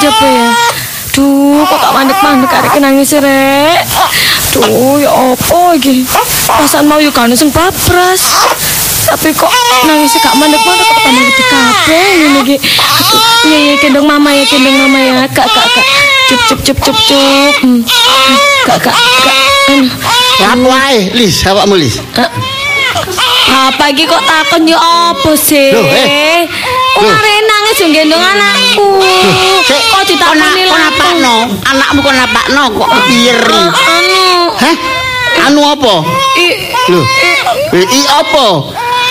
ya, digendong nang jopo ya. Duh, kok tak mandek-mandek arek nangis rek. Duh, ya opo iki? Pasan mau yo kan sing babras. Tapi kok nangis gak mandek-mandek kok tambah gede kabeh ngene iki. Iya iya gendong mama ya, gendong mama ya. Kak kak kak. Cup cup cup cup cup. Hmm. Kak kak kak. Anu. Apa wae, Lis, awakmu Lis? Eh, Apa iki kok takon yo apa sih? Loh, eh. Nangis yo gendong anakku. Kok ditakoni kok napakno? Anakmu kok napakno kok kepiyer? Anu. Hah? Anu apa? I, Lho. I apa?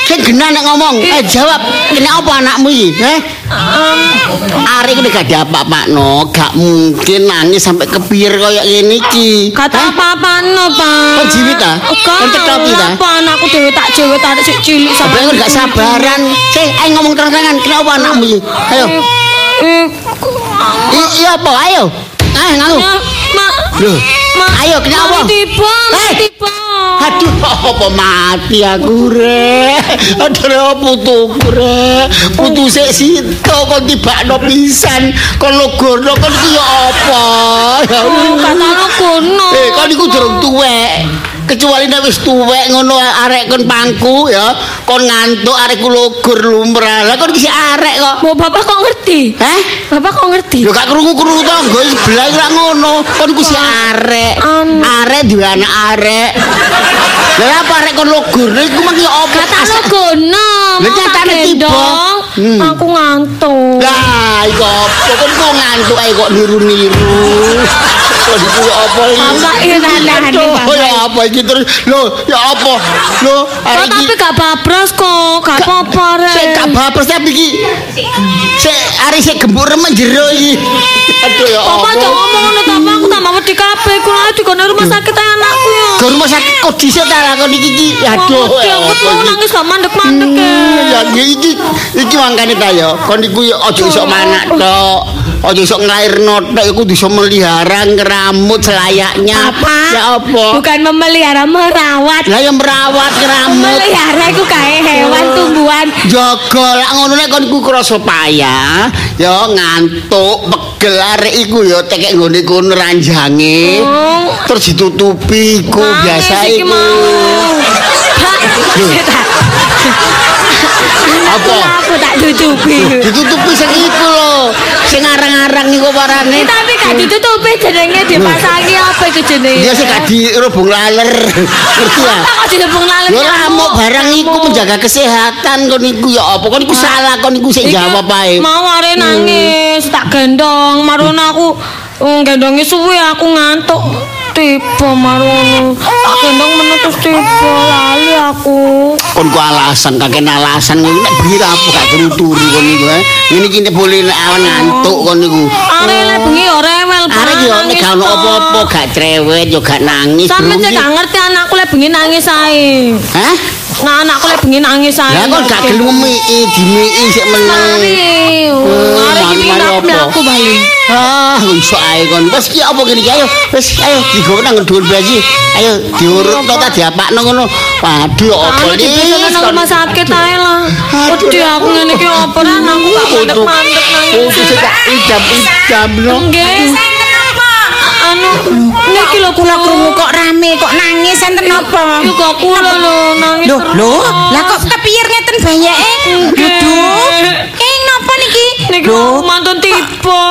Sing genah nek ngomong, eh jawab, kena apa anakmu iki? Heh? Arek iki gak diapa-apakno, gak mungkin nangis sampai kepiyer kaya ngene iki. kata apa-apa no, Pak. Kon jiwit ta? Kon tetoki ta? Apa anakku dhewe tak dhewe tarik sik cilik kon gak sabaran. Sih, ayo ngomong terang-terangan, kenapa anakmu iki? Ayo. Eh, I, iya apa? Ayo. Ayo ngaku. ya, Mak. Loh. Mak. Ayo, kenapa? Mari tiba, Eh. tiba. Aduh, apa mati aku re? Aduh, putuku re. Putu sik sito kon tibakno pisan. Kon logorno kon iki ya apa? Ya Allah. Kata kono. Eh, kon iku durung tuwek. Kecuali nek wis tuwek ngono arek kon pangku ya, kon ngantuk arekku logor lumrah. Lah kon iki sik arek kok. Mau bapak kok ngerti? Hah? Bapak kok ngerti? Yo gak krungu-krungu tangga sebelah ora ngono. Kon ku si arek. Arek duwe anak arek. Lah apa arek kon logor iku mah ki apa? Kata lo gono. Lah, mau nyatane tak tiba. Hmm. Aku ngantuk. Lah iku apa? Kon kok ngantuk ae kok niru-niru. Kok iku ya apa iki? Ya apa iki terus? Lho, ya apa? Lho, Kok arek tapi iki gak babras kok, gak apa-apa rek. Sik gak babres tapi iki. Sik arek sik gembur remen jero iki. Aduh ya apa? Jangan ngomong ngono ta, Wedi kabeh iku lha dikono rumah sakit ae anakku ya. Ke rumah sakit kok dhisik ta lakon iki iki. Aduh. Aku iki? nangis gak mandek-mandek ya. Hmm, Ya iki iki mangkane ta ya. Kon iku aja iso manak tok. Aja iso nglairno tok iku iso melihara ngeramut selayaknya. Apa? Ya apa? Bukan memelihara, merawat. Lah ya merawat ngeramut. Memelihara iku kayak hewan tumbuhan. Jaga lak ngono nek kon iku krasa payah, ya ngantuk, pegel arek iku ya tekek nggone kono ranjange. Oh. Terus ditutupi iku biasa iku. Apa? Aku tak tutupi. Ditutupi sing iku lho. Sing arang-arang iku parane. Gak ditutupi jenenge dipasangi apa iku jenenge? Dia sih gak dirubung laler. Ngerti ya? Kok dilebung laler? Yo lamuk barang iku menjaga kesehatan kon iku ya apa kon iku salah kon iku sik Iki jawab ae. Mau are nangis, tak gendong, maruna aku mm, gendongi suwe aku ngantuk. Tiba marono. Tak gendong menetus tiba lali aku. Kon ku alasan kakek alasan ngono nek bengi apa gak turu-turu kon iku eh. Ngene iki nek boleh nek awan ngantuk kon niku. Are le bengi ya rewel Arek yo nek gak ono apa-apa gak cerewet yo gak nangis. Sampe Bro. cek gak ngerti anakku le bengi nangis ae. Hah? Nah anakku le bengi nangis ae. Lah kon gak gelem mii dimii sik meneng. Mari. Are iki mari pindah apa? aku bali. Ah, iso ae kon. Wes ki apa kene iki ayo. Wes ayo digowo nang dhuwur bayi. Ayo diurut to ta diapakno ngono. Waduh apa Anu iki? dibesok nang rumah sakit ae lah. Wedi aku ngene iki apa ra aku gak mandek-mandek nangis. Putu sik tak idam-idam no. Nggih. Anu niki lho Kula krungu kok rame kok nangis enten apa? Yo kok kula lho nangis. Loh, loh, lah kok kepiyer ngeten bayake? Duduh. Niki? Niki mantun tiba.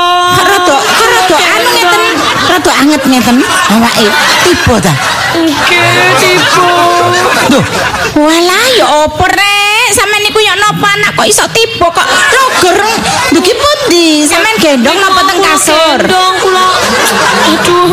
Rada rada anu ngeten, rada anget ngeten awake. Tiba ta? Nggih tiba. Loh, walah ya apa rek? Sampeyan niku ya napa anak kok iso tiba kok loger. Dugi pundi? Sampeyan gendong napa teng kasur? Gendong kula. Aduh.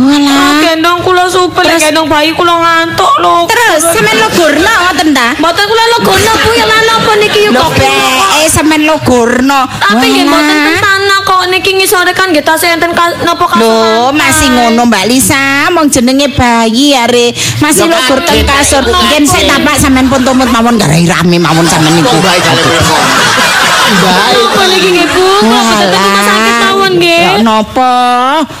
Walah. Gendong kula supel gendong bayi kula ngantuk lho. Terus sampeyan logorno ngoten ta? Mboten kula legono Bu ya lan apa niki yo Lho kok eh sampeyan logorno. Tapi nggih mboten tentana kok niki ngisore kan nggih tasih enten napa kasur. Loh, masih ngono Mbak Lisa, mong jenenge bayi are masih logor teng kasur. Yen sik tapak sampean pun tumut mawon garai rame mawon sampean niku. Kok baik. Apa niki nggih Bu? Kok rumah sakit kemawon Ya nggih. napa?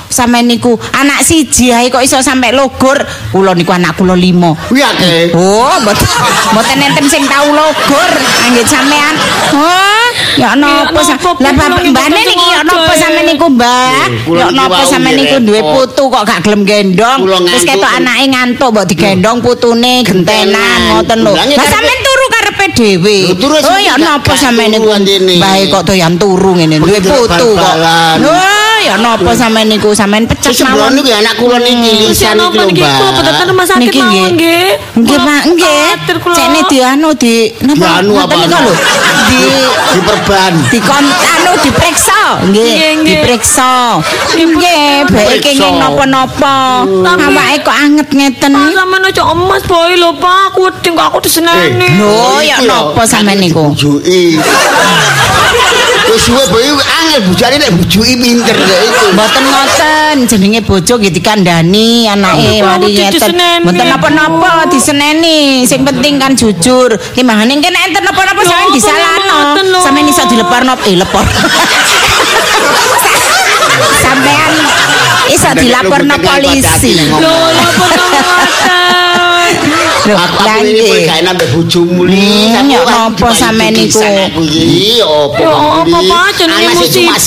Sampeyan niku anak siji ae kok iso sampe logor. Kula niku anak kula lima. Kuwi akeh. Oh, mboten mboten enten sing tau logor anggit sampean. Oh, ya napa Lah nggih mbane niki ya napa ya. niku, Mbah? Ya napa nggih niku duwe putu kok gak gelem gendong. Terus ketok anake ngantuk mbok digendong putune gentenan ngoten lho. Lah, turu karepe dhewe. Lho, Oh ya napa turu niku? andene. Bae kok doyan turu ngene duwe putu kok. Oh ya napa sampean niku sampean pecet Sing mawon. sebelum niku anak kula niki ya lisan iki lho, niki Mbak. kula betul rumah sakit mawon nggih. nggih. Pak, nggih. Cekne dianu di napa? Dianu Ngoten apa? niku lho. Di Diperban. dikon anu diperiksa nggih diperiksa nggih Diperiksa. kenging napa-napa awake kok anget ngeten Pak sampean aja emas boy lho Pak. Aku wedi kok aku diseneni. Lho, ya napa sampean niku? Wis suwe bae angel bujane nek bujuki pinter itu. Mboten ngoten jenenge bojo nggih dikandani anake mari ngeten. diseneni. Mboten napa-napa diseneni. Sing penting kan jujur. Ki mahane nek enten napa-napa sampean apa disalahno. Sampeyan iso dileporno eh lepor. Sampean iso dilaporno polisi. Lho, lho. Lho, Aku ini boleh gak nambah bojomu li. Ya napa sampean niku? Iki opo. Ya apa, jenenge musibah.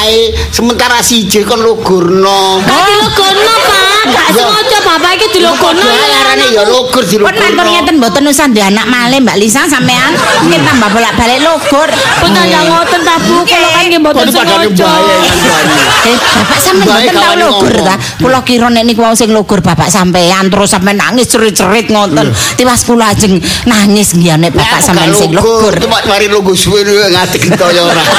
ae sementara siji kon logurno. Gak dilogono Pak. Gak Ya. sengaja bapak iki dilogono. Kok larane ya logur Pun matur dilogurno. ngeten mboten usah duwe anak malih Mbak Lisa sampean. Nggih tambah bolak-balik logor. Pun kaya ngoten ta Bu, kula kan nggih mboten sengaja. kan. Eh, bapak sampean mboten tau logor ta? Kula kira nek niku wau sing logor bapak sampean terus sampean nangis cerit-cerit ngoten. Tiwas kula ajeng nangis nggih nek bapak sampean sing logor. Cuma mari logo suwe ngatik toyo ora.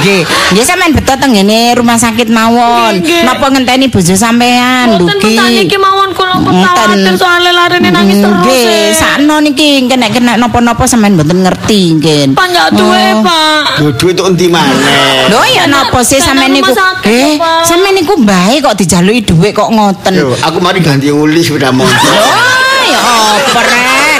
Nggih, nggih. Sampean beto teng ngene rumah sakit mawon. Napa ngenteni bojo sampean Mboten petani iki mawon kula khawatir soalnya larene nangis terus. Nggih, eh. sakno niki kena-kena napa-napa sampean mboten ngerti nggih. Pak ndak duwe, Oh. Pak. Duit duit untuk endi maneh? Lho ya napa sih Karena sampean niku? Eh, sampean niku bae kok dijaluki dhuwit kok ngoten. Yo, aku mari ganti uli sepeda motor. Oh, ya apa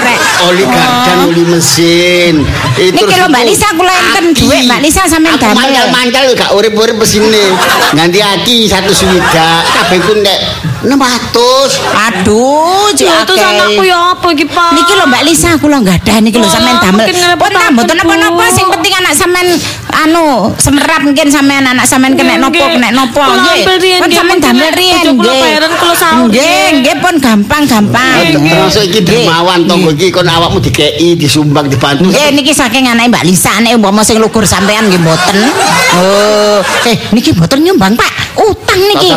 rek. Oli gardan, oli mesin. Itu Niki lho Mbak Lisa kula enten dhuwit Mbak Lisa sampean damel. mancal-mancal gak urip-urip pesine. Ganti aki satu swidak. Kabeh ku nek 600. Aduh, jek terus anakku ya apa iki, Pak? Niki lho Mbak Lisa kula gadah niki lho sampean damel. Pun mboten aku, napa-napa sing penting anak sampean anu semerap mungkin sampean anak sampean kena nopo kena nopo nggih. Pun nggih, sampean damel kena riyen nggih. Nggih, pun gampang-gampang. Termasuk iki dermawan tonggo iki kon awakmu dikeki disumbang dibantu. Nggih niki saking anake Mbak Lisa nek umpama sing lugur sampean nggih mboten. Oh, eh niki mboten nyumbang, Pak. Utang niki.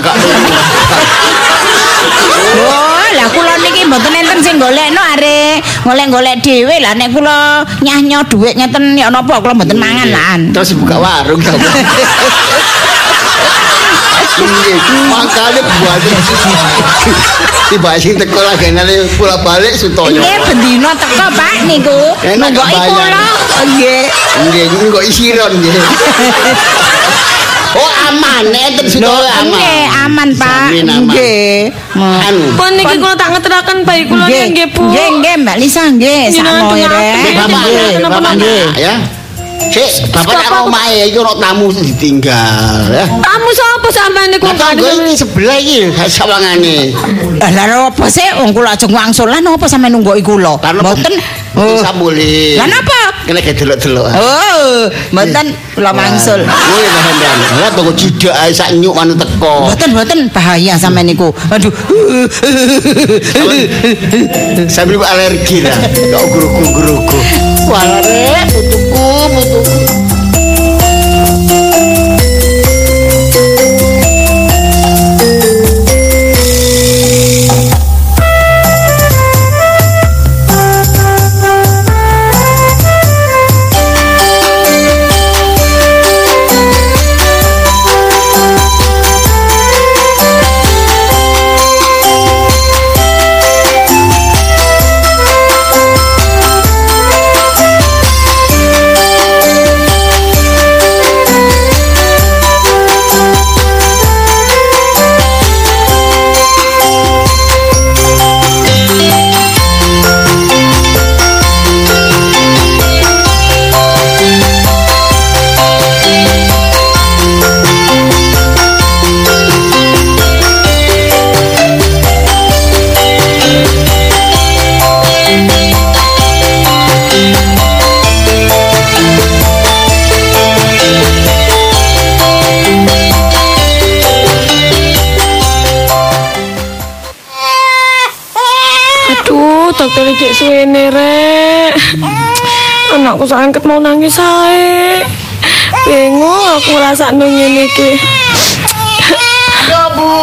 Oh, lah kula niki mboten enten sing golekno are. Golek-golek dhewe lah nek kula nyah-nyoh dhuwit ngeten ya napa kula mboten mangan lan. Terus buka warung ta. Iya, makanya buat tiba sing teko lagi nane pulang balik sutoyo. Nggih bendina teko Pak niku. Enak kebayang. kula. Nggih. Nggih, kok isiron nggih. Oh aman, enten sutoyo aman. Nggih, aman Pak. Nggih. Pun niki kula tak ngeteraken bayi kula Nggih, Bu. nggih, nggih, Mbak Lisa nggih, sakno nggih, bapak, Nggih, bapak napa, nggih, ya. Sik, bapak nek omahe iki ono tamu ditinggal ya. Kamu sapa sampean niku? Tanggo iki sebelah iki sawangane. Lah lha apa sih wong kula ajeng wangsul lan apa sampe nunggoki kula? Mboten. Oh. Sambule. Lah napa? Kena kayak delok-delok. Oh, mboten kula mangsul. Kuwi bahan-bahan. Lah toko cidak ae sak nyuk anu teko. Mboten mboten bahaya sampe niku. Aduh. Sambil alergi lah. Kok guruku-guruku. Wah, rek, Never do. Suwene rek. Anakku sakit mau nangis ae. Bingung aku rasakno ngene iki. Yo, Bu.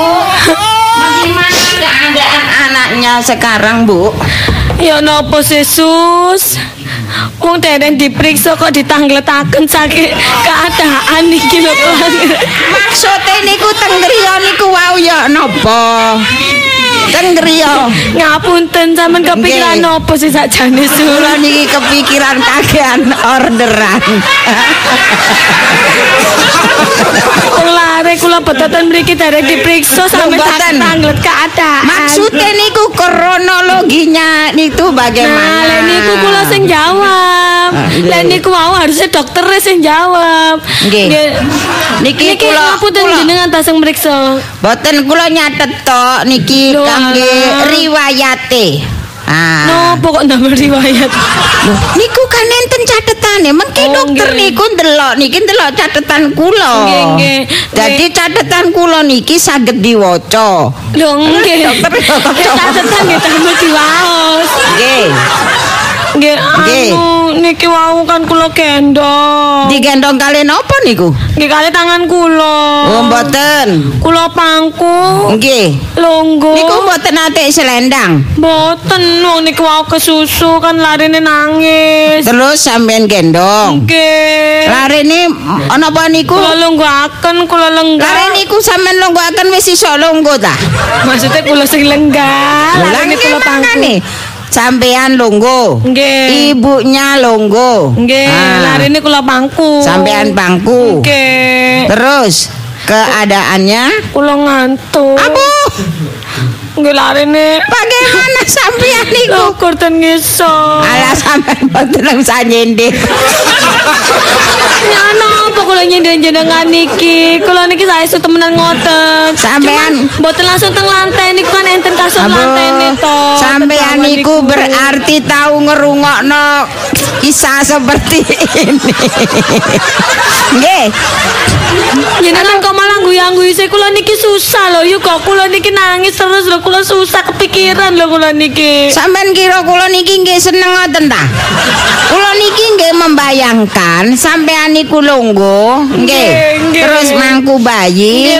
Bagaimana keadaan anaknya sekarang, Bu? Ya napa sih sus? Wong dereng diperiksa kok ditangletaken sakit keadaan iki lho Kang. Maksudnya niku teng griya niku wau ya napa? Teng griya. Ngapunten sampean kepikiran napa sih sakjane? Kula niki kepikiran kakean orderan. Lare kula betoten mriki dereng diperiksa sampe Lho, sakit mboten. tanglet keadaan. Maksudnya niku kronologinya Nah, bagaimana? lek niku kula sing jawab. Ah. Lek niku mau harusnya dokter sing jawab. Nggih. Niki kula ngapunten jenengan tas sing mriksa. boten kula nyatet tok niki Lho, kangge riwayate. Ah. Nopo kok nambah riwayat? Loh, niku kan enten catetane. Mengki Oh, dokter nggih. niku ndelok niki ndelok catetan kula. Nggih, nggih. Dadi catetan kula niki saged diwaca. Lho nggih. Dokter catetan nggih tambah diwaos. Nggih. Nggih, anu niki wau kan kula gendong. Digendong kali napa niku? Nggih kali tangan kula. Oh, mboten. Kula pangku. Nggih. Longgo. Niku mboten ate selendang. Mboten wong niki wau kesusu kan larine nangis. Terus sampean gendong. Nggih. Larene ana apa niku? Kula longgaken, kula lenggah. Lare niku sampean longgoaken wis iso longgo ta? Maksudnya kula sing lenggah, larine kula pangku. Sampean longgo. Nggih. Ibunya longgo. Nggih, Ah. larine kula pangku. Sampean pangku. Nggih. Terus keadaannya Kula ngantuk. Abu, Nggih larine bagaimana sampean niku? Lokur ten ngisor. Alah sampean mboten usah nyindir. Ya kula jenengan niki? Kula niki saestu temenan ngoten. Sampean- mboten langsung teng lantai niku kan enten kasur lantai to. sampean niku berarti tahu ngerungokno kisah seperti ini. Nggih. Jenengan kok malah guyu-guyu sih kula niki susah lho. Yuk kok kula niki nangis terus lho kula susah kepikiran lho kula niki. Sampean kira kula niki nggih seneng ngoten ta? Kula niki nggih membayangkan sampean niku longgo, nggih. Terus mangku bayi.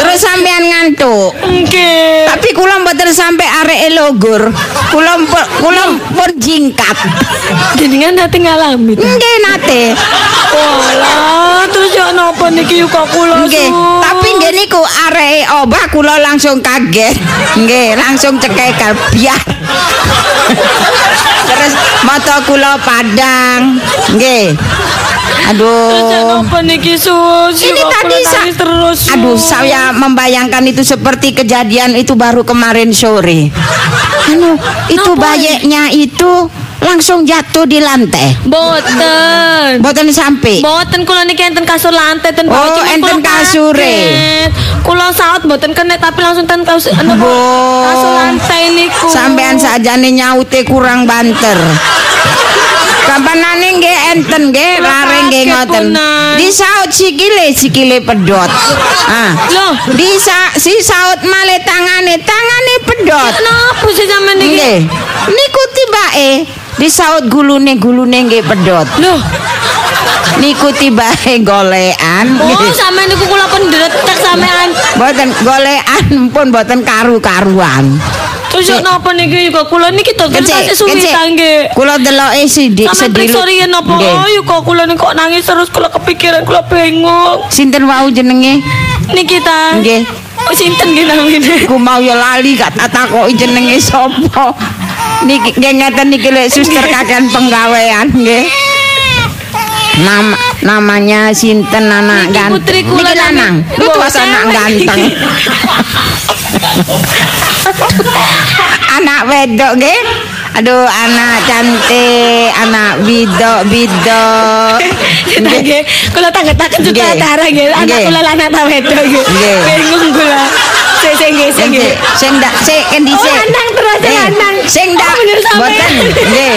Terus sampean ngantuk. Nggih. Tapi kula mboten sampe areke logor. Kula kula pun jingkat. Jenengan nanti ngalami. Nggih nate. Walah, terus ya napa niki yuk kok kula? Tapi nggih niku areke obah kula langsung kaget. Nggih, langsung cekekan biar. Terus mata kula padang. Nggih. Ya Aduh. niki sus? Ini tadi sa- terus. Sus? Aduh, saya membayangkan itu seperti kejadian itu baru kemarin sore. Anu, itu Napa? bayeknya itu langsung jatuh di lantai. Boten. Boten sampai. Boten kula niki enten kasur lantai ten bawah Oh, enten kasure. Kula saut boten kena tapi langsung ten kasur Bo. kasur lantai niku. Sampean sajane nyaute kurang banter. Kampanane nggih enten nggih, lare nggih ngoten. Punan. Disaut sikile sikile pedot. Ah. Loh. Disa si saut male tangane, tangane pedot. Kenapa sih sampean niki? Nggih. Niku tibake disaut gulune gulune nggih pedot. Loh, Niku tibake golekan. oh sampean niku kula pendretek sampean. Boten golekan pun boten karu-karuan. Terus yo napa niki kok kula niki kasih suwita nggih. Kula deloke sidik Sampean periksa riyen napa? Nggih. Oh, yo kok kula niki kok nangis terus kula kepikiran kula bingung. Sinten wau jenenge? Niki ta. Nggih. Oh, sinten nggih namine? Ku mau ya lali gak tak takoki jenenge sapa. Niki nggih ngeten niki lek suster kakean penggawean nggih. Nama namanya sinten anak Niki ganteng. putri kula lanang. Lu anak ganteng. anak wedok nggih. Aduh, anak cantik, anak bidok-bidok. Nggih, kula tangget-tangget Nggih. sutradara nggih. Anak kula lanang ta wedok. Nggih. Bingung kula. Sing sing nggih, sing nggih. Sing ndak sik endi Oh, sik. lanang terus, lanang. Sing ndak Oh, bener sampean. boten nggih.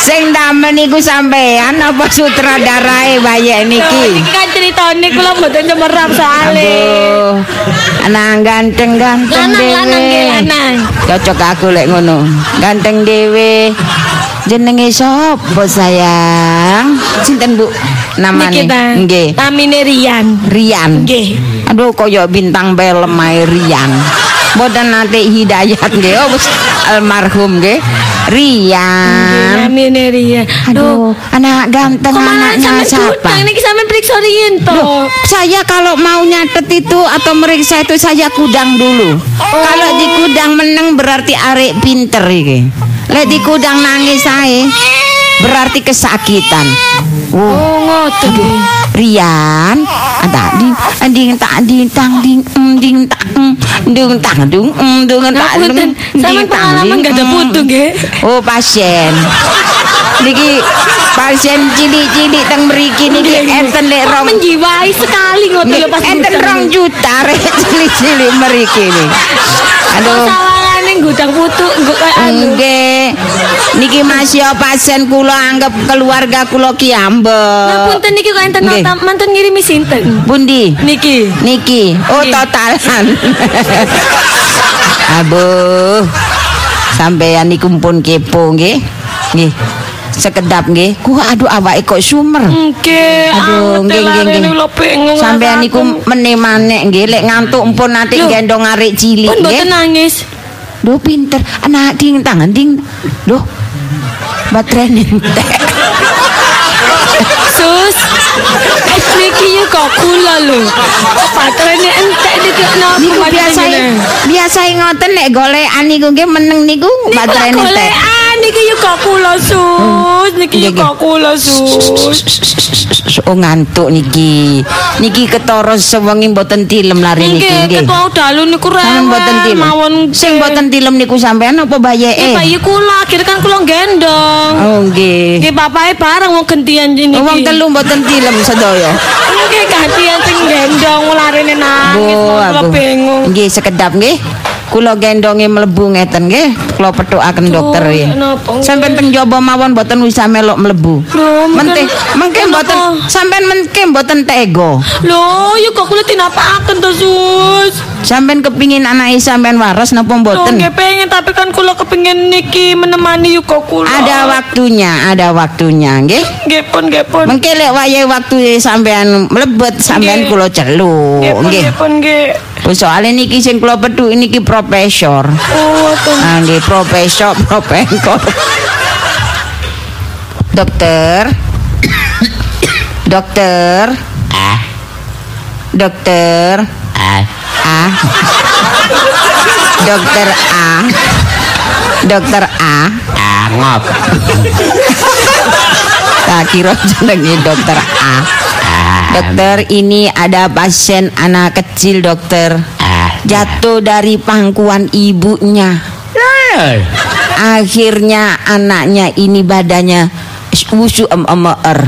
Sing damen iku sampean apa sutradarae bayi niki? Iki kan ceritane kula mboten cemerap soalé. Anak Lanang lanang nggih dhewe. Cocok aku lek ngono. Ganteng dhewe. Jenenge sapa sayang? Sinten Bu? Namane? Nggih. Namine Rian. Rian. Nggih. Aduh koyo bintang film ae Rian. Mboten nate hidayat nggih. Oh almarhum nggih. Rian. Namine Rian. Aduh, anak ganteng anaknya siapa? gudang niki sampe periksa Rian to. Saya kalau mau nyatet itu atau meriksa itu saya kudang dulu. Kalau di kudang meneng berarti arek pinter iki. Lek di kudang nangis saya berarti kesakitan. Oh, ngoten. Rian, ada ding ding tak ding tang ding ding tak em, dung tang dung em, dung tak dung Ngapunten, sampean pengalaman gak ada putu nggih. Oh pasien. Niki pasien cilik-cilik teng mriki niki enten lek rong menjiwai sekali ngoten lho pas enten rong juta rek cilik-cilik mriki nih. Aduh. Gudang putu nggo. Nggih. Niki masih pasien kula anggap keluarga kula ki ambek. Ngapunten niki kok enten Nggih. nota manten ngirimi sinten? Bundi. Niki. Niki, oh Nggih. totalan. Aduh. Sampeyan niku pun kepo nggih. Nggih. Sekedap nggih. Ku aduh awake kok sumer. Nggih. Aduh, nggih nggih nggih. Sampeyan niku meneh-maneh nggih lek ngantuk pun Loh. gendong arek cilik pun mboten nggih. nangis. Duh pinter. Anak ding tangan ding. Duh. Baterai entek. Sus. Niki yo kok kula lho. Patrene entek napa Niku biasa biasa ngoten nek golekan niku nggih meneng niku baterai entek. Niki yo kok kula sus. Niki yo kok kula sus. Oh ngantuk niki. Niki ketara sewengi mboten tilem lari niki Nggih, nggih. ketua dalu niku rewel mboten tilem. mawon. Sing mboten tilem niku sampean apa Eh, bayeke? bayi kula akhirnya kan kula gendong. Oh nggih. Nggih bapake bareng wong gantian niki. Oh, Wong telu mboten tilem sedaya. Nggih gantian sing gendong larene nangis. Kula abu. bingung. Nggih sekedap nggih. Kula gendonge mlebu ngeten nggih. Kula pethukaken dokter Duh, nggih. napa nggih? Sampeyan teng jaba mawon mboten bisa melok mlebu. Lho, Mengke kenapa? sampeyan mengke mboten tega. Lho, yuk kok kula tinapakaken to, Sus. Sampeyan kepingin anake sampeyan waras napa Lho, mboten? nggih pengen tapi kan kula kepengin niki menemani yuk kok kula. Ada waktunya, ada waktunya nggih. Nggih pun, nggih pun. Mengke lek wayahe waktu sampean mlebet sampean Nggih. kula celuk Nggih pun, nggih. nggih pun, nggih. Soale niki sing kula pethu niki profesor. Oh, ngoten. Ah nggih profesor, profesor. Dokter. Dokter. Ah, Dokter. ah. A. Dokter A. Dokter A. Ah, ngop. Tak kira jenenge dokter A. Dokter, ini ada pasien anak kecil, dokter. Ah, Jatuh dari pangkuan ibunya. Akhirnya anaknya ini badannya wusu em emer.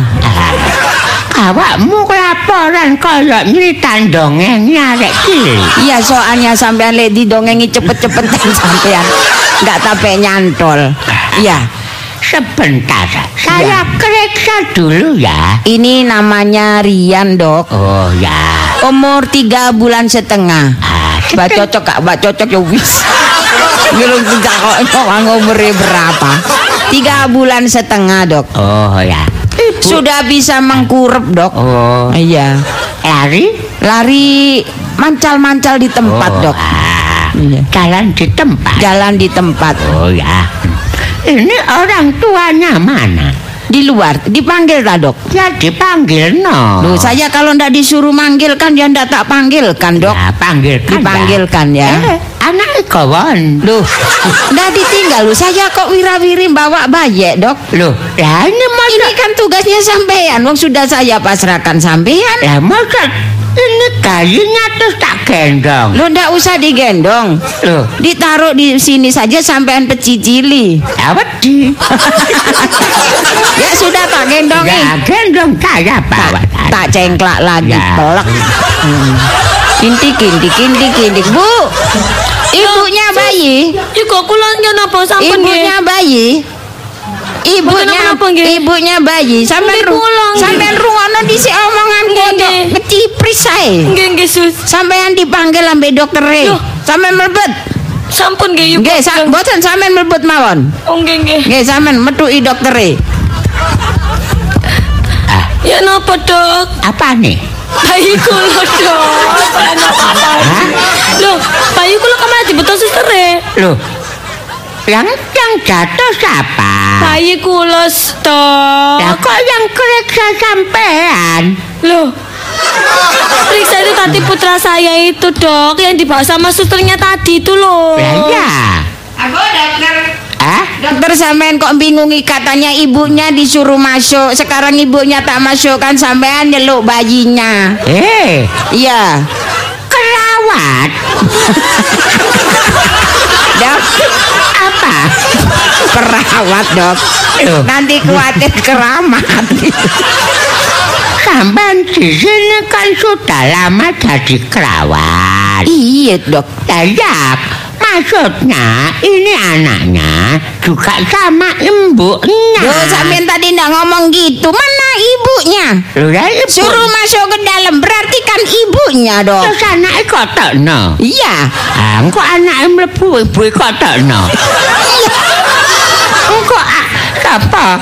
Awakmu kelaparan kaya nyritan dongeng nyarek cilik. Iya soalnya sampean lek didongengi cepet-cepetan sampean nggak tape nyantol. Iya, Sebentar, saya periksa dulu ya. ini namanya Rian dok. Oh ya. Umur tiga bulan setengah. Ah, Mbak cocok kak, mbak cocok ya wis. Belum kok umurnya berapa? Tiga bulan setengah dok. Oh ya. Sudah bisa mengkurep dok. Oh, Iya. lari? Lari mancal-mancal di tempat Oh, dok. Ah, Iya. jalan di tempat. Jalan di tempat. Oh ya. Ini orang tuanya mana? Di luar. Dipanggil tak dok? Ya dipanggil no. Loh, saya kalau ndak disuruh manggil kan dia ndak tak panggilkan dok. Ya, panggilkan Dipanggilkan ya. Eh, anak kawan. Loh, ndak ditinggal loh. Saya kok wirawiri bawa bayi dok. Loh, lah ini masa Ini kan tugasnya sampean. Wong sudah saya pasrahkan sampean. lah masa ini kayunya terus tak gendong. Lo ndak usah digendong. Loh, Ditaruh di sini saja sampean pecicili. awedi. Ya sudah tak gendongi. Ya gendong saya bawa. Tak cengklak lagi Ya. pelek. Hmm. Kintik kintik kintik kintik. Bu. Ibunya bayi. Kok kula nyen apa sampun nggih? Ibunya bayi. Ibunya ibunya bayi sampean Nggih, ru kula, nggih. sampean rungono dhisik omongan Nggih, kok nggih. nggih sus. Sampean dipanggil ambe dokter e. Loh. Sampean mlebet. Sampun nggih yuk. Nggih, sa mboten sampean mlebet mawon. Oh nggih nggih. Nggih, sampean metuki dokter e. Ya napa dok? Apa nih? Bayi kula dok. Bayi kula ke mana dibetul suster e? Loh. Yang yang jatuh siapa? Bayi kula dok. Ya kok yang keriksa sampean? Loh. Periksa itu tadi putra saya itu dok yang dibawa sama susternya tadi itu loh. Ya. Aku dokter Ah? Dokter sampean kok bingungi katanya ibunya disuruh masuk. Sekarang ibunya tak masukkan sampean nyeluk bayinya. Eh, Iya. kerawat. Dok, Apa? perawat, Dok. Loh. Nanti khawatir keramat. Sampean di sini kan sudah lama jadi kerawat. iya, Dok. Dayak, maksudnya ini anaknya juga sama ibunya. Loh, sampean tadi ndak ngomong gitu. Mana ibunya? Loh, ya ibu. Suruh masuk ke dalam berarti kan ibunya, Dok. Terus anaknya kok tekno? Iya. Ah, kok anaknya mlebu ibu kok tekno? Engko apa?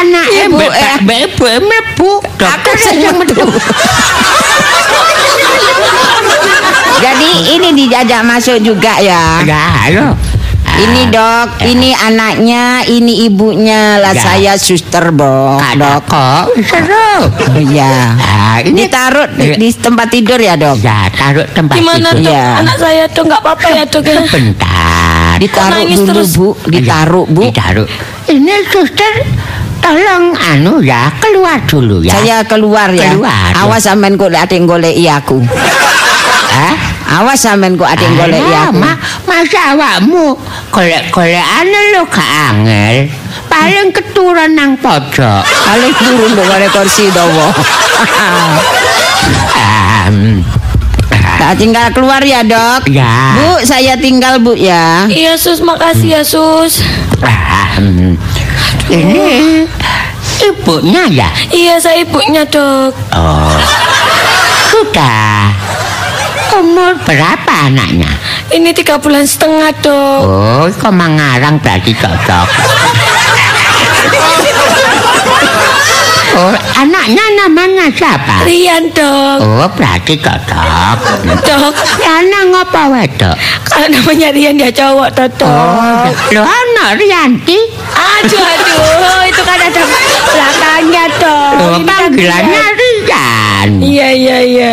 Anaknya Ibu, eh. ibu mlebu. Aku yang metu. Jadi ini dijajak masuk juga ya. Ya, ayo. Ini dok, ini anaknya, ini ibunya lah Ya. saya suster bok, Ada dok. kok seru. Iya. Ah, ini Ditaruh di, di tempat tidur ya dok. Ya, taruh tempat Gimana tidur. dok? Iya. Anak saya dok nggak apa-apa ya dok ya? Bentar. Ditaruh nangis dulu terus? bu, ditaruh bu. Ditaruh. Ini suster tolong anu ya keluar dulu ya. Saya keluar ya. Keluar. Awas sampean kok ada yang golek aku. Hah? Awas sampean kok ada yang golek Alah, aku. ma, masa awakmu golek-golekan lo gak angel. Paling keturun nang pojok. Paling turun dong ada kursi hmm. Tak tinggal keluar ya dok. Ya. Bu, saya tinggal bu ya. Iya sus, makasih ya sus. Ini ibunya ya? Iya saya ibunya dok. Oh. Sudah. Umur berapa anaknya? Ini tiga bulan setengah dok. Oh, kok mengarang berarti cocok. Oh, anaknya namanya siapa? Rian dok. Oh, berarti cocok. Dok, Lanang apa wedok? kalau namanya Rian dia cowok toh dok. Oh, lho ana Rianti. Aduh aduh, itu kan ada belakangnya dok. Kan panggilannya Rian. Rian. Iya iya iya.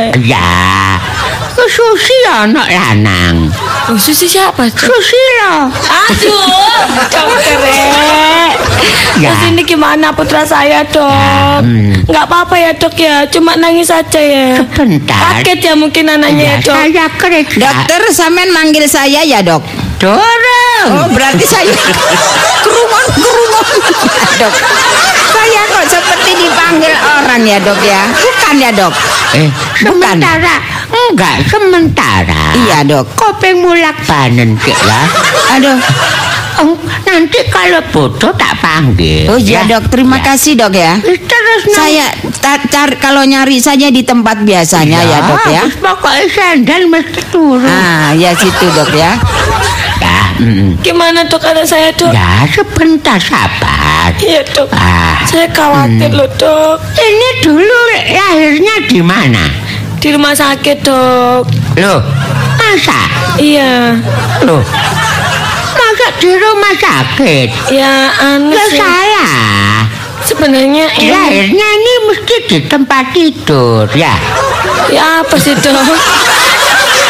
Ya. Susi ana lanang. Oh, Susi siapa? Susilo. Aduh, dokter. Ya. Terus ini gimana putra saya dok? Hmm. Nggak apa-apa ya dok ya, cuma nangis saja ya. Sebentar. Kaget ya mungkin anaknya ya Ya, dok. saya kerja. Dokter sampean manggil saya ya dok. Dorong. Oh berarti saya kerungon kerungon dok. Saya kok seperti dipanggil orang ya dok ya? Bukan ya dok? Eh, Bukan. sementara. Enggak, sementara. Iya dok. Kopeng mulak banen ke ya. Aduh. Oh, nanti kalau butuh tak panggil. Oh iya ya. dok. Terima Ya. kasih dok ya. Terus Saya ta- cari kalau nyari saja di tempat biasanya ya dok ya. Pokoknya sandal mesti turun. Ah ya situ dok ya. Ya, mm, Gimana dok anak saya dok? ya sebentar sabar. Iya dok. Ah, Saya khawatir loh dok. ini dulu lahirnya di mana? Di rumah sakit dok. Loh, masa? Iya. Loh, masa di rumah sakit? Ya anu Ya sih. salah. Sebenarnya ini Lahirnya ini mesti di tempat tidur ya. ya apa sih dok?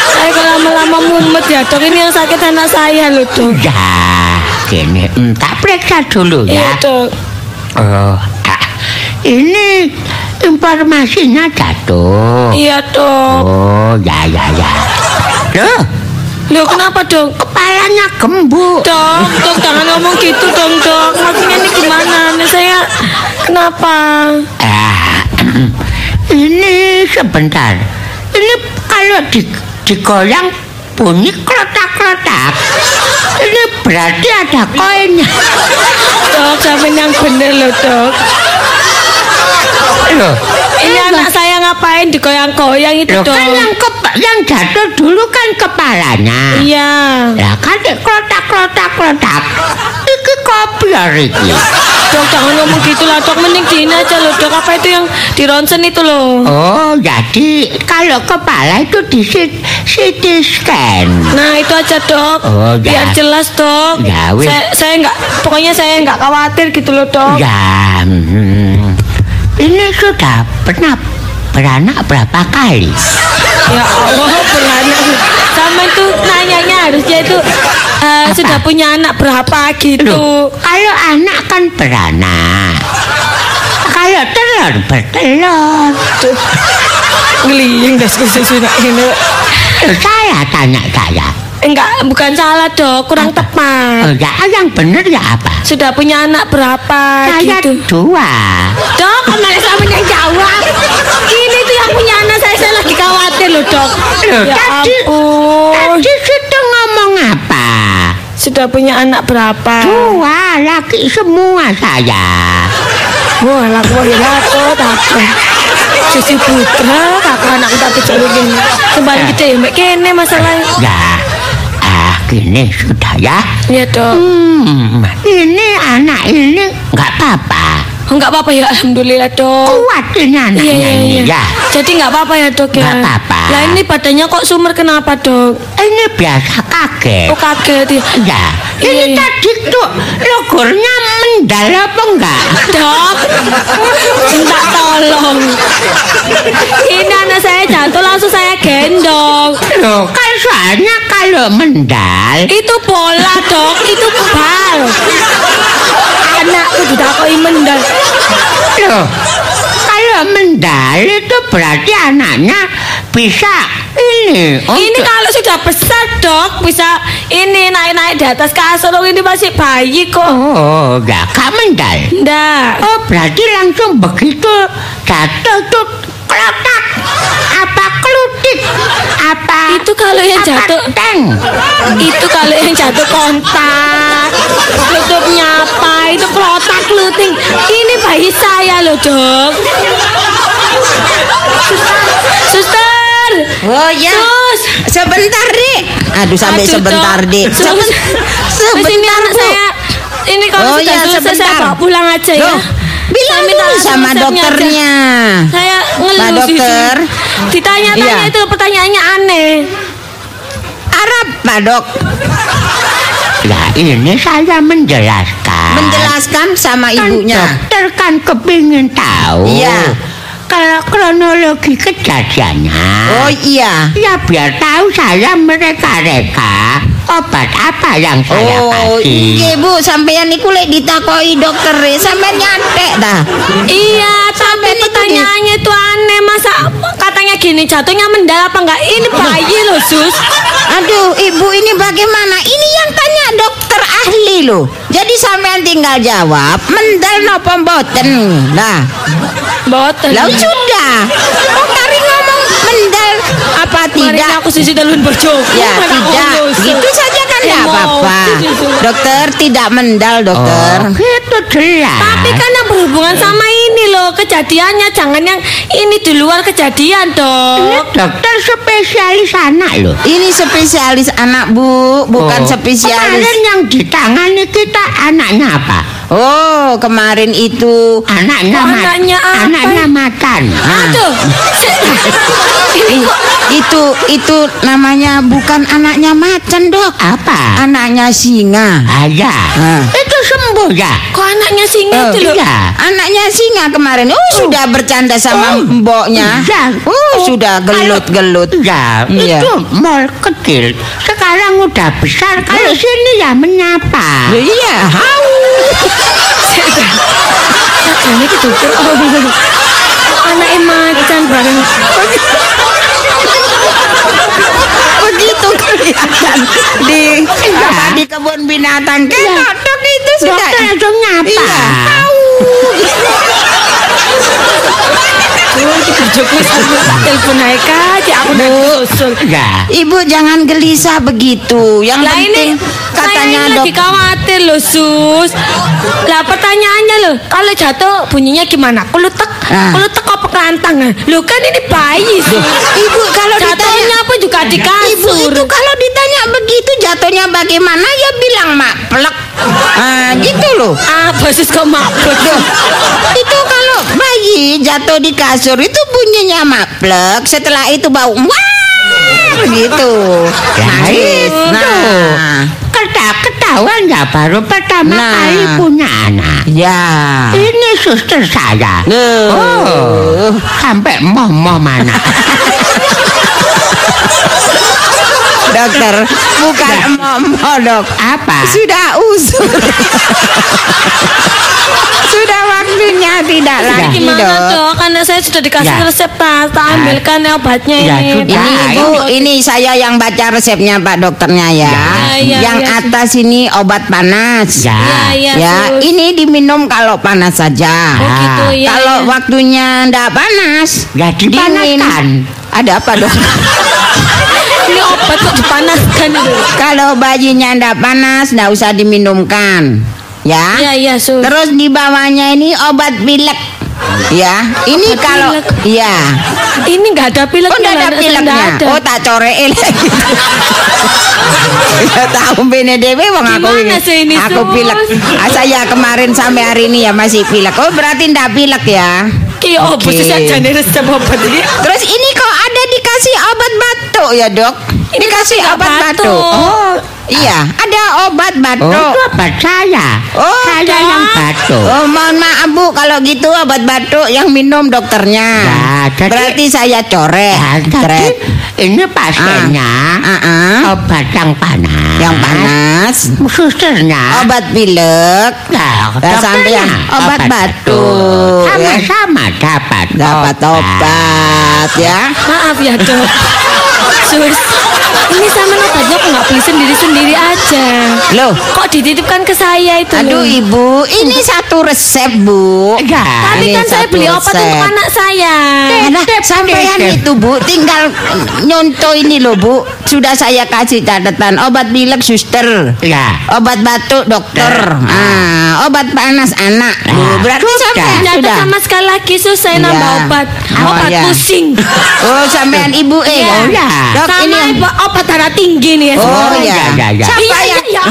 Saya kalau lama-lama mumet ya dok. Ini yang sakit anak saya loh dok. Ya, gini, tak periksa dulu Iya ya. dok. Oh, ah, ini informasinya jatuh. Iya dok. Oh, ya ya ya. Loh, Loh kenapa dok? kepalanya gembuk. Dok, dok jangan ngomong gitu dong dok. Maksudnya ini gimana? Ini saya kenapa? Ah, ini sebentar. Ini kalau di, digoyang bunyi klotak-klotak. Ini berarti ada koinnya. Dok, sampai yang bener loh dok. Loh, Ini anak saya ngapain digoyang-goyang itu loh dok? kan yang kepa- yang jatuh dulu kan kepalanya. Iya. Lah kan dek klotak klotak klotak. Iki kopi ya Riki. Dok jangan ngomong gitu lah dok. Mending diin aja loh dok. Apa itu yang di ronsen itu loh? Oh, jadi kalau kepala itu di sit- CT scan. Nah itu aja dok. Oh, ya. Biar jelas dok. Ya, saya, saya nggak, pokoknya saya nggak khawatir gitu loh dok. Ya, hmm. Ini sudah pernah beranak berapa kali? Ya Allah beranak. Sama itu nanyanya harusnya itu eh, sudah punya anak berapa gitu. Loh, kalau anak kan beranak. Kalau telur bertelur. Ngeliying dah sudah ini. Saya tanya saya. Enggak, bukan salah dok, kurang Oh, tepat. ya, yang benar ya apa? Sudah punya anak berapa Saya gitu. dua. Dok, malah sama yang jawab. Ini tuh yang punya anak saya, saya lagi khawatir loh dok. Loh, ya tadi, ampun. tadi situ ngomong apa? Sudah punya anak berapa? Dua laki semua saya. Wah, laku wah tuh takut. Susi putra, kakak anak tapi jadi gini. Kembali kita ya, mbak kene masalahnya. Ya, ah gini sudah ya. Iya dok. Hmm, ini anak ini nggak apa-apa. Oh, enggak apa-apa ya, alhamdulillah dok. Kuat ini anaknya Iya, iya, ini iya. ya. Jadi nggak apa-apa ya dok ya? Nggak apa-apa. Lah ini badannya kok sumber kenapa dok? Ini biasa kaget. Oh kaget ya. Ya, ini iya. tadi tuh logornya mendal apa enggak? Dok, minta tolong. Ini anak saya jatuh langsung saya gendong. Loh, kan soalnya kalau mendal Itu bola dok, itu bal. Anakku didakoi mendal. Loh, kalau mendal itu berarti anaknya bisa ini. Ini untuk- kalau sudah besar dok, bisa ini naik-naik di atas kasur. Oh, Ini masih bayi kok. Oh, enggak, gak mendal. Nggak. Oh, berarti langsung begitu jatuh tuh kelotak. Apa kelutik? Apa Itu kalau yang apa jatuh tank? itu kalau yang jatuh kontak tutup nyapa itu kelotak luting ini bayi saya loh dok suster Oh ya. sus Sebentar, Dik. Aduh, sampai Aduh, sebentar. Dik. Sus. Seben- Terus ini anak Bu. saya ini kalau Oh, sudah iya, selesai saya sebentar. bawa pulang aja ya Loh, bilang Saya minta dulu sama resepnya aja. dokternya. saya Pak ngeluh sih dokter. ditanya-tanya Iya. itu pertanyaannya aneh Arab, Pak Dok. Nah, ini saya menjelaskan. Menjelaskan sama Kan ibunya. dokter kan kepingin tahu. Iya. Kalau kronologi kejadiannya. Oh iya. Ya biar tahu saya mereka-reka obat apa yang saya Oh, kasih. iya Bu, sampeyan niku lek ditakoi dokter e, sampeyan nyatek dah. Iya, tapi pertanyaannya itu aneh. Masa katanya gini jatuhnya mendal apa enggak? Ini bayi loh, Sus. Aduh, Ibu ini bagaimana? Ini yang tanya dokter ahli loh. Jadi sampean tinggal jawab, mendal napa mboten. Nah, Boten. lah sudah. Kok kari ngomong mendal apa Kemarin tidak? aku sisi dalun berjogo. Ya, mana tidak. Gitu saja kan enggak apa-apa. Dokter tidak mendal, dokter. Oh, itu jelas. Tapi kan yang berhubungan sama ini loh kejadiannya. Jangan yang ini di luar kejadian ini dok. dokter spesialis anak loh. Ini spesialis anak, Bu, bukan Oh, spesialis. Kemarin yang ditangani kita anaknya apa? Oh, kemarin itu Anaknya anaknya apa? Anaknya makan. Ah. Aduh. Itu itu namanya bukan anaknya macan, Dok. Apa? Anaknya singa. Ayah. Ah. Itu sembuh ya? kok anaknya singa Oh, itu. Iya. Anaknya singa kemarin. Oh, sudah bercanda sama mboknya. Iya. Oh, sudah gelut-gelut. Ya, Iya. itu mall kecil. Sekarang udah besar. Kalau sini ya menyapa. Iya, hau. Ini. Oh, anaknya macan bareng. Begitu kelihatan di di kebun binatang. Kan Iya. dokter itu sudah Dokter langsung nyapa. Iya, sambil telepon aja. Aku udah Bu. Ya. Ibu jangan gelisah begitu. Yang Lah penting ini katanya saya lagi khawatir loh sus. Lah pertanyaannya loh, kalau jatuh bunyinya gimana? Kulutek, Ah. kulutek apa kelantang? Loh kan ini bayi sus. Ibu kalau ditanya Jatuhnya apa juga di Ibu kasur. itu kalau ditanya begitu jatuhnya bagaimana ya bilang mak plek. Ah, gitu loh. Apa sus kok mabuk? Itu kalau bayi jatuh di kasur itu bunyinya maplek, setelah itu bau wah begitu. Nangis. Nah, Keta ketahuan ya baru pertama Nah. kali punya anak. ya. Ini suster saya. Loh. Oh, sampai momo mana? Dokter, bukan momo dok. Apa? Sudah usur. Sudah waktunya tidak lagi Gimana dok. dok? Karena saya sudah dikasih Ya. resep tas, tak ambilkan ya obatnya Ya, ini. Ini Ya, ibu, ini saya yang baca resepnya Pak dokternya ya. Ya, ya, yang ya, atas ini obat panas. Ya. Ya, ya, Ya, ini diminum kalau panas saja. Oh gitu ya. kalau ya. waktunya ndak panas, Ya, dipanaskan. Ada apa dok? ini obat kok dipanaskan itu. kalau bayinya ndak panas, ndak usah diminumkan. Ya. Iya iya sus. Terus di bawahnya ini obat pilek. Ya, ini Obat kalau pilek. ya. Ini nggak ada pileknya. Oh, ndak ada Nggak pileknya. ada. Oh, tak coreke lagi. Ya tahu bene dewe wong aku Gimana sih ini, Aku pilek. Ah, saya kemarin sampai hari ini ya masih pilek. Oh, berarti ndak pilek ya. Ki opo nih resep obat ini? Terus ini kok ada dikasih obat batuk ya, Dok? Ini dikasih nggak obat batuk. batuk. Oh, iya, ada obat Oh, batuk. itu obat saya. Oh, saya Dok. yang batuk. Oh, mohon maaf Bu, kalau gitu obat batuk yang minum dokternya. Ya, jadi- Berarti saya coret. Ya, jadi Coret. ini pasiennya Ah, ah. obat yang panas. Yang panas. Susternya Obat pilek. Nah, Nah, sampean dokternya obat batuk, ya. Sama-sama dapat Dapat obat ya. Maaf ya dok. Sus, ini sama obatnya kok nggak beli sendiri-sendiri aja. Loh, Kok dititipkan ke saya itu? aduh loh? Ibu, ini satu resep, Bu. Ya. Tapi Ini kan saya beli obat resep. untuk anak saya. Nah, sampean Titip. itu Bu, tinggal nyontoh ini loh Bu. Sudah saya kasih catatan obat pilek suster. Ya. Obat batuk dokter. Ah, obat panas anak. Bu, berarti sampean sudah. sama sekali lagi sus saya Iya. nambah obat. Oh, obat iya. pusing. Oh, sampean ibu eh. Iya. ya? Dok, sama ini ibu obat darah tinggi nih ya. Oh, Oh, ya. ya, ya, ya. Siapa Iya, yang iya, ya.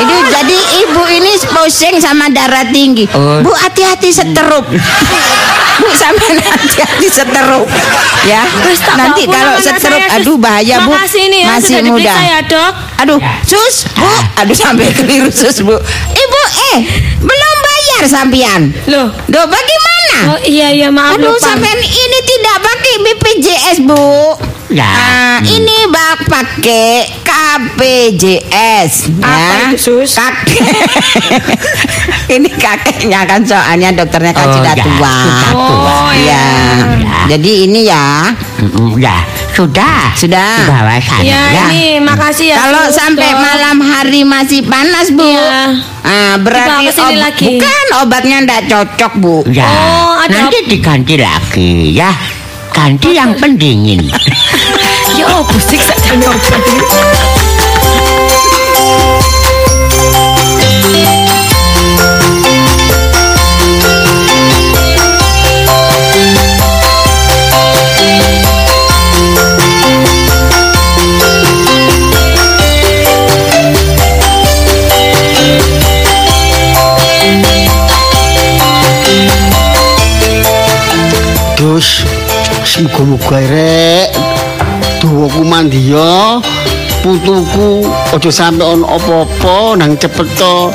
Itu jadi ibu ini pusing sama darah tinggi. Oh. Bu hati-hati seterup. Bu sampai hati-hati seterup. Ya. Nanti kalau seterup saya, aduh bahaya Bu. Nih ya Masih sudah muda. diperiksa ya dok. Aduh, sus, Bu. Aduh sampai keliru sus, Bu. Ibu eh belum bayar sampean. Loh. Duh, bagaimana? Oh iya iya maaf Aduh, sampean ini tidak pakai BPJS, Bu. Ya. Ah, ini bak pakai KPJS Apa ya. itu, Sus? Kakek. ini kakeknya kan soalnya dokternya kan Oh, sudah ya, tua. sudah tua. Oh, Ya. Ya. Jadi ini ya. Ya, sudah. Sudah. Sana Ya, ya. ini makasih ya. Kalau sampai dok. malam hari masih panas, Bu. Iya. Ah, berarti ob- lagi. bukan obatnya ndak cocok, Bu. Ya. Oh, ada Nanti diganti lagi ya. Kanti yang pendingin. ya opo sik sak jane opo semoga-moga rek dawaku mandiya putuku aja sampe ono apa-apa nang cepet to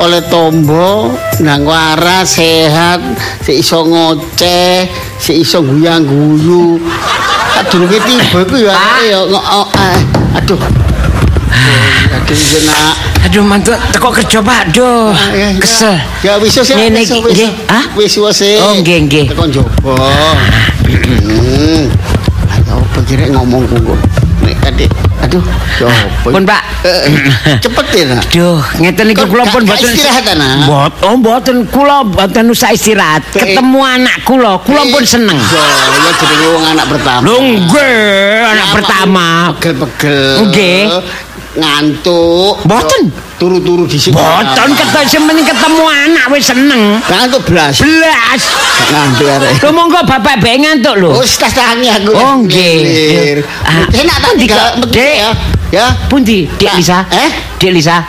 oleh tombo nang waras sehat si iso ngoceh si iso guyang-guyu kadurunge tiba iku ya ya ngo- oh, eh, aduh aduh jenak Aduh mantu teko kerja Pak. Aduh. Ya, ya. Kesel. Ya wis wis Ngene iki. Hah? Wis wis. Oh, nggih, nggih. Tekan jopo. Ayo pikir ngomong kok. Nek adik. Aduh, jopo. Pun Pak. Cepet ya. Aduh, ngeten Kok kula pun boten istirahat, Nak? Bot, oh mboten kula boten usah istirahat. Ke- Ketemu anak kula, kula pun seneng. Ya jadi wong anak pertama. Lho nggih, anak pertama. Pegel-pegel. Nggih. Ngantuk. Mboten. Turu-turu di sini. Boten ketemu semen ketemu anak wis seneng. Ngantuk belas. Belas. Ngantuk arek. Lho monggo bapak bae ngantuk lho. Oh, tas tangi aku. Oh, nggih. Ah, Enak kok, begini Dek? ya. Pundi, Dik Lisa? eh? Dik Lisa.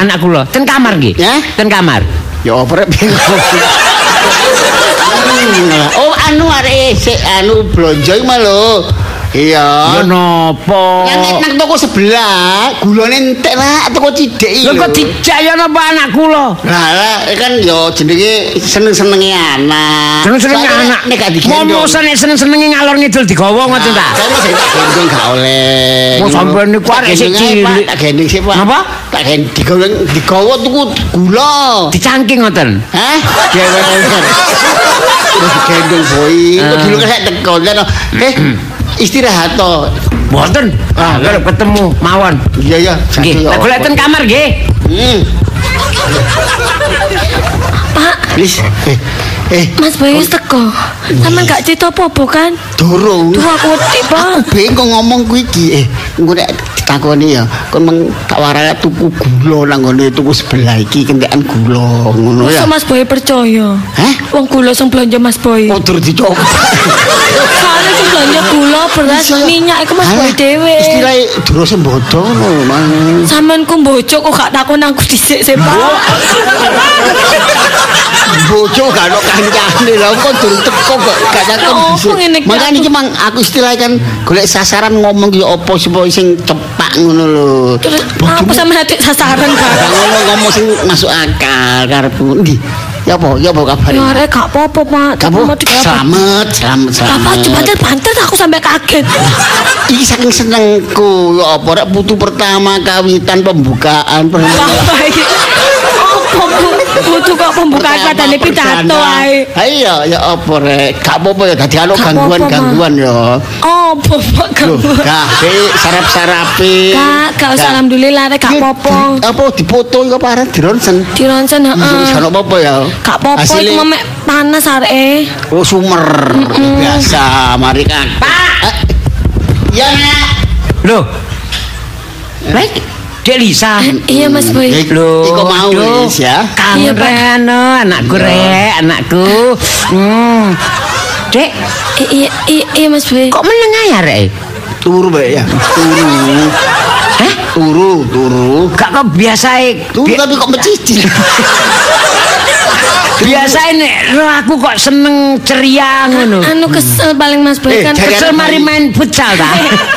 Anak kula ten kamar nggih. Ten kamar. Ya oprek bingung. Oh, anu arek sik anu blonjo iki lho. Iya. Ya napa? Yang nang toko sebelah, gulane entek lah toko cidek iki. Lho lho. kok dijak ya napa anak kula? Lah lah kan yo jenenge seneng-senenge anak. Seneng-senenge anak. Nek gak digendong. Momo nek seneng-senenge ngalor ngidul digawa ngoten ta? Saya masih tak gendong gak oleh. Oh, sampean niku arek sik Pak. cilik. Tak gendong sih, Pak. Napa? Tak gendong digawa digawa tuku gula. Dicangking ngoten. Hah? Gewer-gewer. Terus gendong boy. Kok dulu kan saya teko kan. Eh, istirahat to. Mboten. Ah, kalau ketemu mawon. Iya ya. Nggih, tak golek ten kamar nggih. Hmm. Pak, Please. Eh, Mas Boy wis teko. Sampeyan gak cerita apa-apa kan? dorong. Duh aku wedi, Pak. Bingung ngomong kuwi iki. Eh, engko nek ditakoni ya, kon meng tak warai tuku gula nang ngene tuku sebelah iki kentekan gula ngono ya. Mas Boy percaya? Hah? Wong gula sing belanja Mas Boy. Kotor dicoba. Soalnya sing belanja gula, beras, Bisa. minyak iku Mas Alah, dhewe. Istilahnya durose bodoh ngono, Mang. Sampeyan ku mbocok kok gak takon aku dhisik Pak. Bojo gak ono kancane lho kok durung teko kok gak takon dhisik. Makane iki mang aku istilahnya kan golek sasaran ngomong ki apa supaya sing cepak ngono lho. Terus aku sama hati sasaran Gak kan. ngomong ngomong sing masuk akal karepmu. Ndi? Ya apa? Ya apa kabar? Ya arek gak apa-apa, Pak. Mau didapat. selamat, selamat, selamat. Bapak jembatan pantes aku sampai kaget. Iki saking senengku, ya apa rek putu pertama kawitan pembukaan. Bapak iki. Apa Bu? butuh kok pembukaan padane pidato ae. Ha iya ya apa rek? Gak apa-apa ya dadi ana Gak gangguan-gangguan ya. Oh, Bapak Loh, kamu. gak sarap-sarape. Kak, gak usah alhamdulillah rek gak Iki apa-apa. Apa difoto iku apa arek di ronsen? Di ronsen Iya, heeh. gak apa-apa ya. Gak apa-apa iku memek panas areke. Oh sumer biasa mari kan. Pak. Ya nak. Loh. Baik, Dek Lisa. Iya Mas Boy. Eh, Loh, Iko mau wis ya. Kangen Pak. reno anakku rek, anakku. Hmm. Dek, I- Iya iya Mas Boy. kok meneng ae rek? Turu bae ya. Turu. Hah? Turu, turu. Gak kok biasae. Turu tapi kok mecicil. biasae nek aku kok seneng ceria ngono. Anu kesel paling Mas Boy Eh, kan. Kesel mari main futsal ta.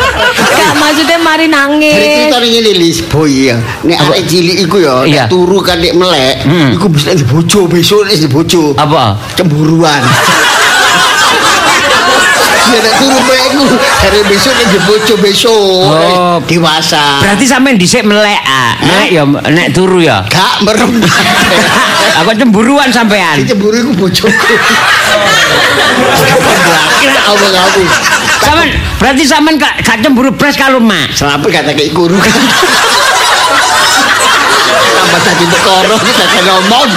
Gak maksudnya mari nangis. cerita ini Lilis boy ya. Nek arek cilik iku ya, nek turu kan nek melek, Hmm. iku bisa dibojo besok nek dibojo. Apa? Cemburuan. Ya nek turu melek iku dari besok nek dibojo besok. Oh. Dewasa. Berarti sampean dhisik melek ah. Melek ya nek turu ya. Gak merem. Aku cemburuan sampean. Cemburu iku bojoku. Kira apa kamu? Sampean berarti sampean gak, gak cemburu blas kalau mak. Selamat kata kayak guru kan. Tambah tadi tekoro kita kayak ngomong.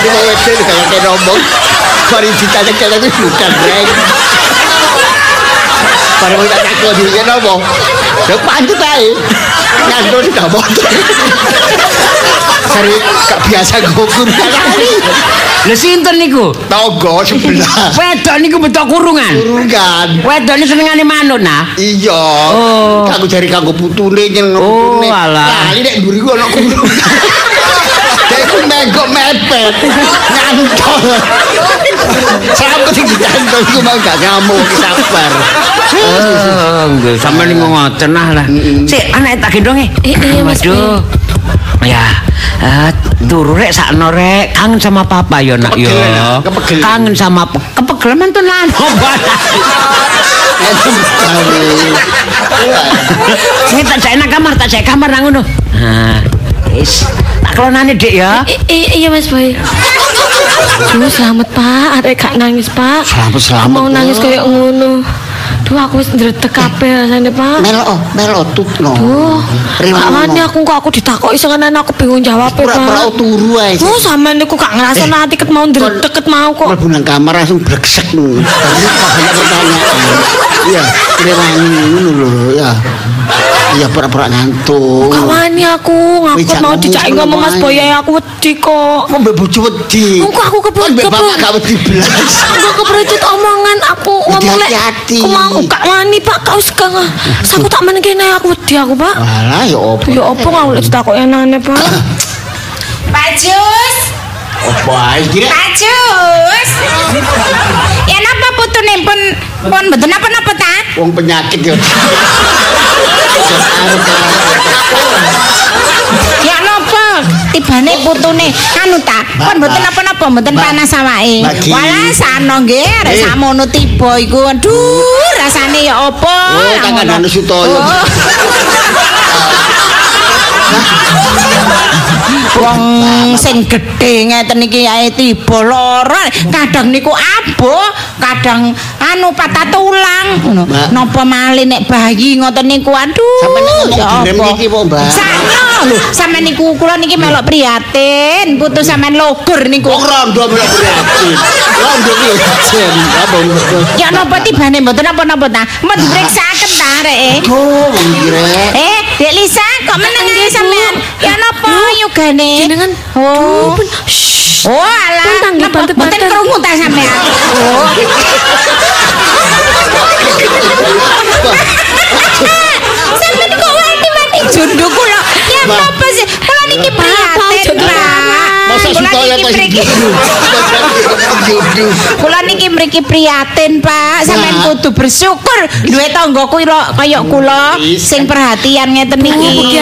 Kasih mau kayak kayak ngomong. Mari ditanya kita itu bukan reng. Pada mau tanya aku dirinya ngomong. Ya panjut aja. Nyanto tidak motor. Sari gak biasa gugur. Lha sinten niku? Togo sebelah. Wedok niku betok kurungan. Kurungan. Wedok ini senengane manut nah. Iya. Oh. Kanggo jari kanggo putune nyen Oh, alah. Kali nek mburi ku ana kurung. Deku menggok mepet. Nyantol. Sampe sing ditantol ku mau gak ngamuk sabar. Oh, nggih, sampean niku ngoten lah. Sik, anake tak gendonge. I- iya, Mas Waduh. Ya, eh, turu rek sakno rek, kangen sama papa ya nak yo. Kangen sama pe- kepegelen mantun lan. Sing tak jek nang kamar, tak jek kamar nang ngono. Nah, wis. Tak kelonane Dik ya. Iya Mas Boy. Duh selamat Pak, arek gak nangis Pak. Selamat, selamat, Mau nangis Pak. kayak ngono. Duh aku wis ndretek kabeh rasane Pak. Melo, melo tutno. Duh, ngomong. aku kok aku ditakoki sing ana aku bingung jawab Pak. turu ae. Oh sampean niku gak ngerasa nanti ket mau ndretek mau kok. Mlebu nang kamar langsung bregsek ngono. Banyak pertanyaan. Iya, rewangi ngono lho, ya. Ya pura-pura ngantuk. Gak wani aku ngakut jangan mau dicak sama ngomong Mas wani. Boy aku wedi kok. Kok mbek bojo wedi? Engko aku kebut Mbek bapak gak wedi belas. Aku keberecut omongan aku ngomong lek. hati-hati. Aku mau gak wani Pak kau sekarang. Aku tak meneng kene aku wedi aku Pak. Alah ya opo? Ya opo aku lek takok enane Pak. Pak Jus, Opo ae iki? Pak Jus. Ya napa putune pun pun mboten napa-napa ta? Wong penyakit ya. Ya napa? Tibane putune anu ta? Pun mboten napa-napa, mboten panas awake. Sano nggih, arek samono tiba iku. Aduh, rasane ya apa? Oh, tangan anu Sutoyo. Wong sing gedhe ngeten iki ae tiba lara. Kadang niku aboh, kadang anu patah tulang ngono. Napa malih nek bayi ngoten niku aduh. Sampeyan ngomong iki, Mbak. Sakno lho, niku kula niki melok prihatin, putu sampeyan logur niku. Wong rondo melok prihatin. Rondo ki ya napa tibane mboten napa-napa ta? Mbok diperiksaken ta areke? Oh, wong iki rek. Eh, Dek Lisa, kok meneng nggih sampean? Ya napa yugane? Jenengan Oh. Oh, alah. Napa. Mboten krungu ta sampean? Oh. Sampeyan kok wani-wani jundu kula. Ya Mbak. apa sih? Kula niki prihatin, Kula niki mriki. judu. Judu. Kula niki mriki prihatin, Pak. Sampeyan Nah. kudu bersyukur duwe tangga kula kaya kula sing perhatian ngeten niki.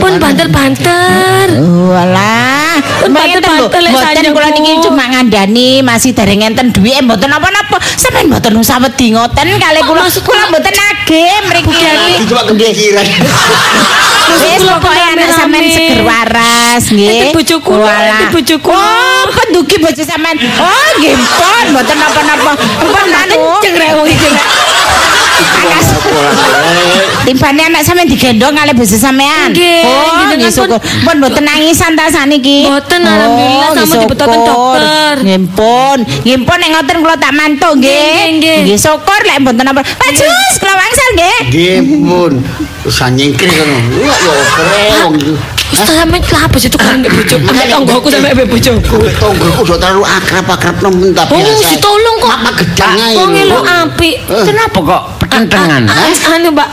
Pun banter-banter. Walah, banter-banter mboten kula niki cuma ngandani masih dereng ngenten duwike mboten napa-napa. Sampeyan mboten usah wedi ngoten kalih kula. Kula mboten nagih mriki. Iki cuma kepikiran. Wis pokoke anak sampean seger waras nggih. Enten bojo kula, Walah. enten bojo kula. Oh, pendugi bojo sampean. Oh, nggih pun mboten napa-napa. Pun anu. Kenceng rek wong iki rek. Timbane anak sampean digendong kalih bojo sampean. Oh, nggih syukur. pun- Pun mboten nangisan ta saniki. Mboten, alhamdulillah, Oh, sama nggih dibetoten dokter. Nggih pun. Nggih pun nek ngoten kula tak mantuk Nggih, nggih. syukur lek mboten napa. Pak Jus, kula wangsal nggih. Nggih pun. Usah nyingkir kono. Wah, ya opo rek wong. Ustaz sampe apa sih tuh kan bojo. Ambek tanggoku sampe ambek bojoku. Tonggoku udah terlalu akrab-akrab nemen tapi Oh, ditolong kok. Apa gedang ae. Wong elo apik. Kenapa kok petentangan? Ah, Anu, Mbak.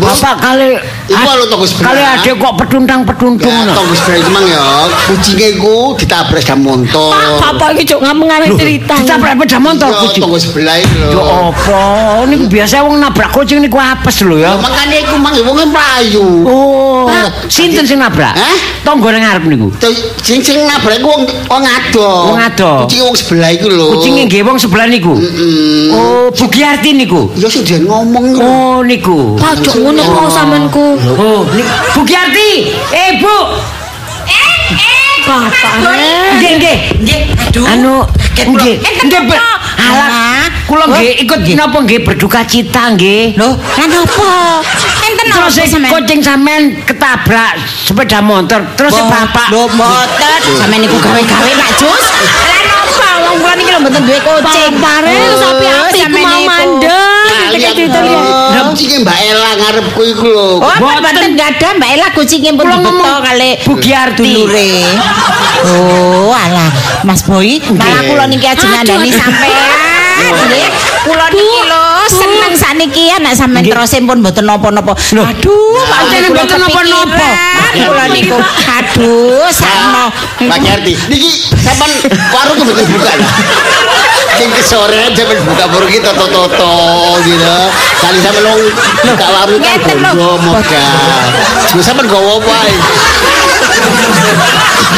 Bapak kali Iku lho tonggo sebelah. kali adek kok petuntang-petuntung Ya, ngono. tonggo sebelah itu mang ya. Kucingnya iku ditabrak sepeda motor. Bapak iki cok ngameng arek cerita. Ditabrak sepeda motor Iya, kucing. tonggo sebelah itu lho. Yo apa? Niku biasa wong nabrak kucing niku apes lho ya. Makanya iku mang ya wonge mlayu. Oh, sinten sing nabrak? Hah? Tonggo nang ngarep niku. Sing sing nabrak iku wong wong ado. Wong ado. Kucing wong sebelah iku lho. Kucinge nggih wong sebelah niku. Mm. Oh, Bu Giarti niku. Ya sing dia ngomong lho. Oh, niku. Pak cok ngono kok sampeanku. Oh, ni- Bu Giarti. Eh, Bu. Bapak rek. Nggih, nggih. Nggih, aduh. Anu, nggih. Nggih, Be- apa? Alah, kula nggih ikut napa nggih berduka cita nggih. Lho, lan apa? Enten apa Terus si sampean? kucing sampean ketabrak sepeda motor. Terus bapak Lho, mboten. Sampeyan niku gawe-gawe Pak Jus. Lan apa? Wong kula niki lho mboten duwe kucing. Bapak rek sapi api ku mau mandek. Lihat. Kucinge Mbak Ela ngarepku iku lho. Oh, Mboten. enggak ada Mbak Ela kucingnya pun dibeto ngomong kali Bu Giarti. dulure. Oh, alah, Mas Boy, malah kula niki Aduh, ngandani sampean. Nggih, kula niki lho seneng saniki anak sampean terus pun mboten napa-napa. Aduh, pancen mboten napa-napa. Kula niku aduh sakno. Pak Yarti, niki sampean warung betul buka. Sing kesore sampean buka warung kita toto-toto gitu. Kali sampean lo buka warung kan Ngeten lho. Juga sampean gowo apa ae.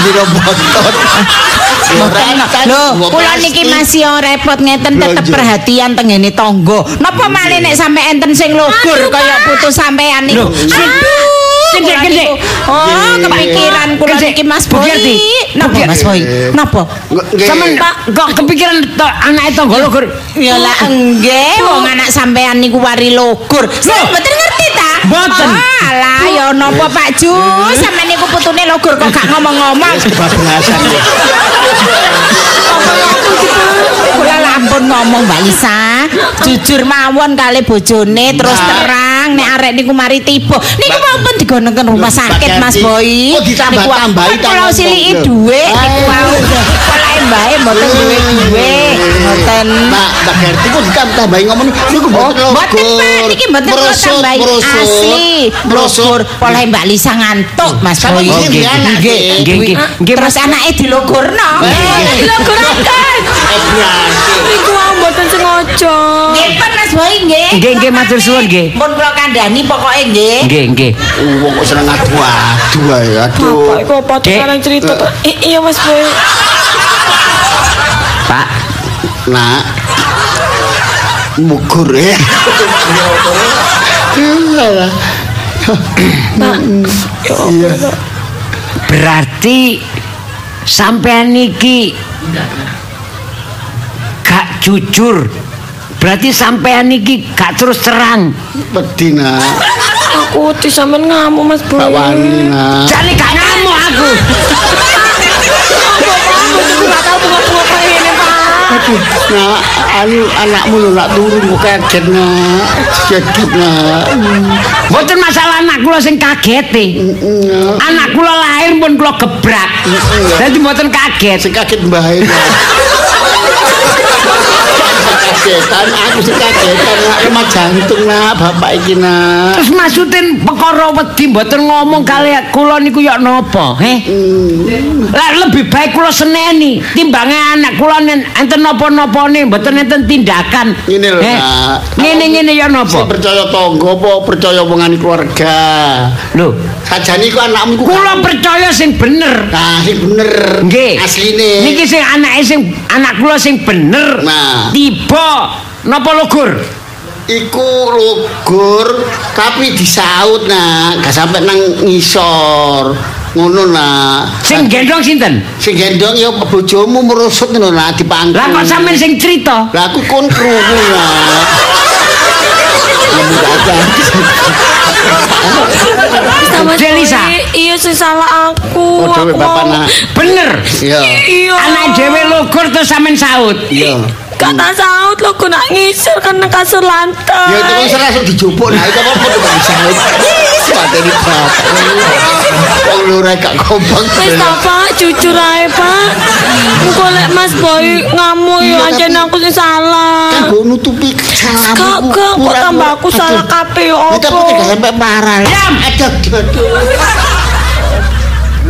Biro botot. Lho, kula niki masih repot ngeten tetep perhatian tengene tangga. Napa malih nek sampe enten sing logor kaya putu sampean niku. Lho, Aduh, Gendek, kula gendek. niku. Oh, kepikiran kula niki Mas Boy. Napa Mas Boy? Napa? Sampean kok kepikiran anake tangga logor. Ya lah enggak, wong anak sampean niku wari logor. Saya mboten ngerti? Mboten. Oh, alah ya napa Pak Ju, sampean niku putune logor kok gak ngomong-ngomong. Kebablasan. Kula lampun ngomong Mbak Lisa. jujur mawon kali bojone terus Mbak. Terang nek arek niku mari tiba niku mau pun digoneken rumah sakit Mas. Boy Oh, ditambah-tambahi Niku kalau siliki dhuwit niku Ah. mau pola mbae mboten duwe dhuwit mboten Mbak, Mbak Gerti kok ditambahi ngomong niku mboten Oh, Mboten. Pak, niki mboten tambahi merosot, asli. merosot. Logur pola Mbak Lisa ngantuk Mas Boy. iki nggih, nggih, nggih, Terus anake dilogurno. Diloguraken. Eh, berarti. Niku wau mboten sengaja. Nggih, Mas Boy nggih. Nggih, nggih, matur suwun, nggih. Pun kula kandhani pokoke nggih. Nggih, nggih. Wong kok seneng adu-adu ae, aduh. Bapak iku apa sekarang cerita tuh? Iya Mas Boy. Pak, Nak. Mugur ya. Pak. Ya Iya. berarti sampean niki gak jujur. Berarti sampean niki gak terus terang. Pedih nak. Aku di sampean ngamuk Mas Boy. Gak wani nak. Jane gak ngamuk aku. Aduh, nak, anu anakmu lho nak turun kok kaget nak. Kaget nak. Mboten masalah anak kula sing kaget e. Anak kula lahir pun kula gebrak. Dadi mboten kaget. Sing kaget mbahe. Kagetan, aku sing kagetan nak lemah jantung nak bapak iki nak. Terus maksudin perkara wedi mboten ngomong kali kula niku ya napa, he? Lah lebih baik kula seneni timbangnya anak kula enten napa-napane mboten enten tindakan. Ngene lho? Nak. Ngene-ngene ya Sing napa? percaya tangga apa percaya wongane keluarga? Lho, Sajane iku anakmu iku kula percaya sing bener. Nah, sing bener. Nggih. Asline. Niki sing anake sing anak kula sing bener. Nah. Tiba napa lugur? iku lugur tapi disaut nak, gak sampe nang ngisor. Ngono nak. Sing gendong sinten? sing gendong ya bojomu merusut ngono nak dipangku. Lah kok sampean sing cerita? Lah aku kon krungu nak. Delisa. Iya sing salah aku. Oh, dewe Aku bapak mau- nak. Bener. Iya. Iya. Anak dhewe lugur terus sampean saut. Iya. Kata saut lo aku nak ngisir karena kasur lantai. Ya itu kan serasa dijupuk nah itu apa tuh bang saut. Materi bapak. Wong lurah gak kompak. Wis ta Pak, jujur ae Pak. Engko lek Mas Boy yo tapi- anjen aku sing salah. Kan gue nutupi kesalahan. Kak, kak, kok tambah aku salah kabeh, yo Itu apa? aku tidak sampai parah. Diam. Aduh.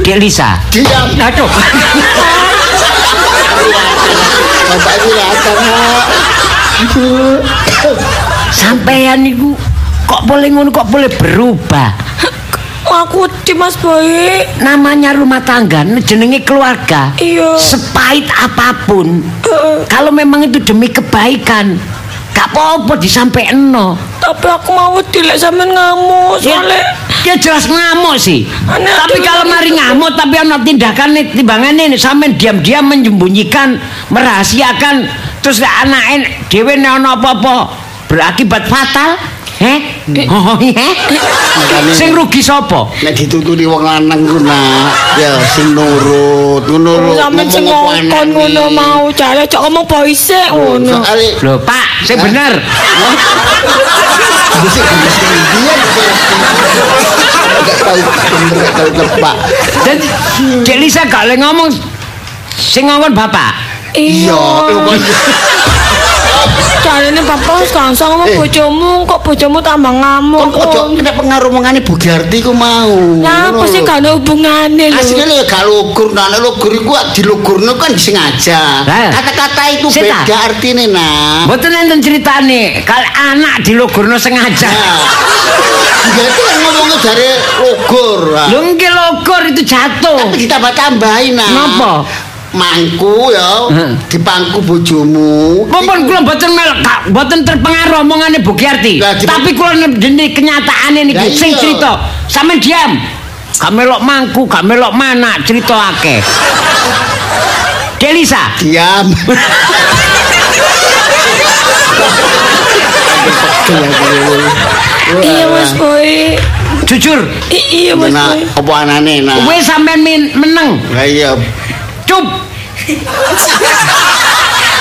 Dek Lisa. Diam. Aduh. Bapak ini datang. Nak. Sampean niku kok boleh ngono kok boleh berubah. Aku di Mas Boy. Namanya rumah tangga, jenenge keluarga. Iya. Sepahit apapun, Eh, kalau memang itu demi kebaikan, gak apa-apa disampaikan Tapi aku mau dilek sampean ngamuk Ya, soalnya ya jelas ngamuk sih. Aneh, tapi kalau mari ngamuk tapi ana tindakan nih timbangan ini sampean diam-diam menyembunyikan, merahasiakan terus anake dhewe nek ana apa-apa berakibat fatal. Heh? Oh, heh? Makanya- Sing rugi sapa? Nek dituturi wong lanang ku nak, ya sing nurut, ngono lho. sampean sing ngomong ngongkon ngono mau jare cok ngomong boy sik ngono. Lho, Pak, sing bener. Dan Dek Lisa gak ngomong sing ngomong bapak. Iya, Jarene bapak sekarang sama Eh. bojomu kok bojomu tambah ngamuk. Kok ojo kena pengaruh Bu Garti ku mau. Nah, Ngono apa sih lho. gak ada hubungannya lho. Asline ya gak lugur, nah nek lugur iku dilugurno kan disengaja. Lah. Kata-kata itu Sita. beda artine, nak. Mboten enten ceritane, kalau anak dilogurno sengaja. Nah. Jadi kan ngomongnya dari lugur. Nah. Lho nggih logor itu jatuh. ditambah-tambahin nah. Napa? Mangku ya, dipangku bojomu. Mumpun kula mboten mel gak- mboten terpengaruh omongane Bu Kiarti. Tapi kula dene kenyataane niki sing cerita. Sampeyan diam. Gak melok mangku, gak melok mana, cerita akeh. Delisa, Diam. Iya Mas Boy. jujur, iya Mas Boy. apa anane nah? kowe sampean meneng. Lah iya. Cup.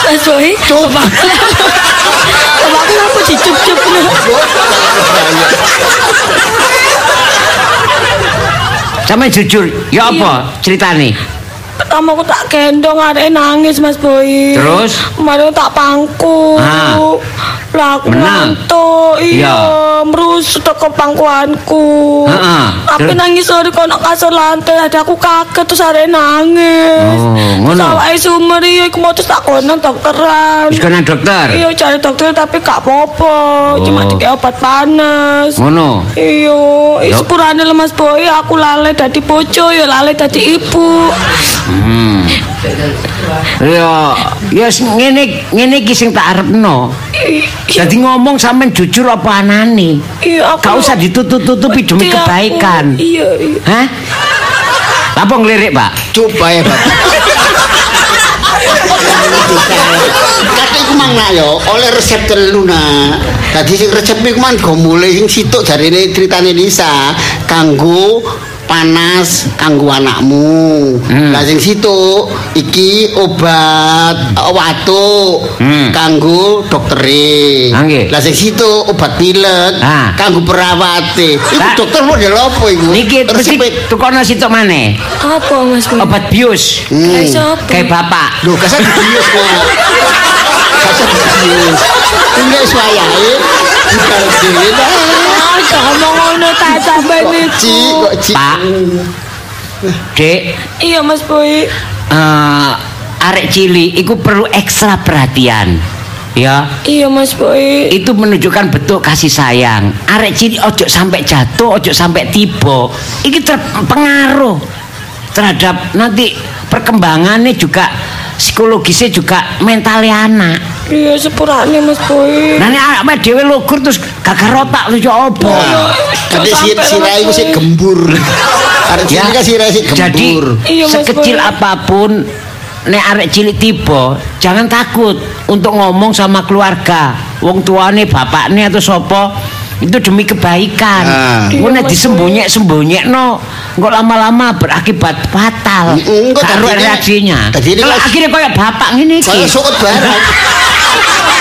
Mas Boy. Cuk. kenapa dicup-cup Sama jujur, ya apa ceritane? Pertama aku tak gendong arek nangis Mas Boy. Terus? Kemarin tak pangku. Ah. Lah aku ngantuk. Iya, merus teko pangkuanku. Heeh. Tapi Terus? nangis sore kono kasur lantai. Ada aku kaget terus arek nangis. Oh, ngono. Sawake sumer iya iku mau terus tak kono dokteran. Wis kena dokter. Iya cari dokter tapi gak apa-apa. Cuma Oh. dikei obat panas. Ngono. Iya, sepurane le Mas Boy aku lali dadi bojo ya lali dadi ibu. Hmm. Ya, ya ngene ngene iki sing tak arepno. Jadi ngomong sampean jujur apa anane? Iya, aku Gak usah ditutup-tutupi demi kebaikan. Iya, iya. Hah? Apa ngelirik, Pak? Coba ya, Bapak. Kata iku mang nak yo, oleh resep telu nak. Dadi sing resep iku mang go mulai sing situk jarine critane Lisa kanggo panas kanggo anakmu. Hmm. Lah sing situk iki obat eh, watuk Hmm. kanggo doktere. Ah, nggih. Lah sing situk obat pilek Ah. kanggo perawate. Iku dokter model apa iku? Niki mesti tukono sitok maneh. Apa Mas? Obat bius. Kayak siapa? Kayak bapak. Lho, kasar dibius kok. Kasar dibius. Ini suayae. Bukan dhewe ta. Jangan ngomong ngono tak sampean Ci, itu. kok ci. Pak. Dek, Iya Mas Boy. eh arek cilik iku perlu ekstra perhatian. Ya, Iya Mas Boy. itu menunjukkan bentuk kasih sayang. Arek cilik ojo sampai jatuh, ojo sampai tiba. Iki terpengaruh terhadap nanti perkembangannya juga psikologisnya juga mentalnya anak. Iya sepurane Mas Boy. Nah, ini anak dhewe lugur terus gagal otak lu yo opo? Tapi si Sampai sirai iku sik gembur. Arek Ya. cilik kan sirai sik Jadi gembur. Sekecil apapun nek arek cilik tiba, jangan takut untuk ngomong sama keluarga. Wong tuane, bapakne atau sopo itu demi kebaikan. Ah. Ngono Iya, Mas disembunyi-sembunyi no, kok lama-lama berakibat fatal. Mm, kok Karo tadine- reaksinya. Kalau pas- akhirnya kayak bapak ngene iki. Saya sokot barang.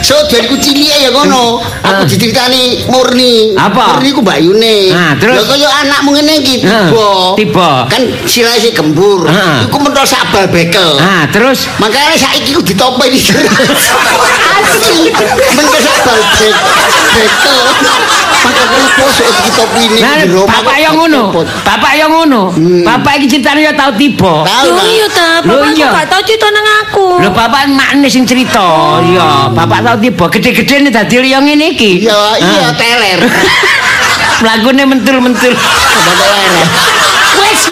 So dari ku cilik ya ngono. Aku Ah. diceritani murni. Apa? Murni ku Mbak Yune. Ah, terus? Lah kaya anakmu ngene iki Ah, tiba. tiba. Kan sirai sik gembur. Ah. Iku mentol sak bal bekel. Ah, terus Makanya saiki ku ditopai di Asli. Mentol sak bal bekel. Bekel. Maka kenapa sok ditopi ini Nah, di rumah bapak yang ngono. Bapak yang ngono. Hmm. Bapak iki ceritane ya tau tiba. Tahu Yo nah. ta, bapak gak tau cerita nang aku. Lho bapak makne sing cerita. Iya, bapak tau tiba gede-gede nih dadi liya ngene iki. Iya, iya Ah. teler. Lagune mentul-mentul. Teler. Wes.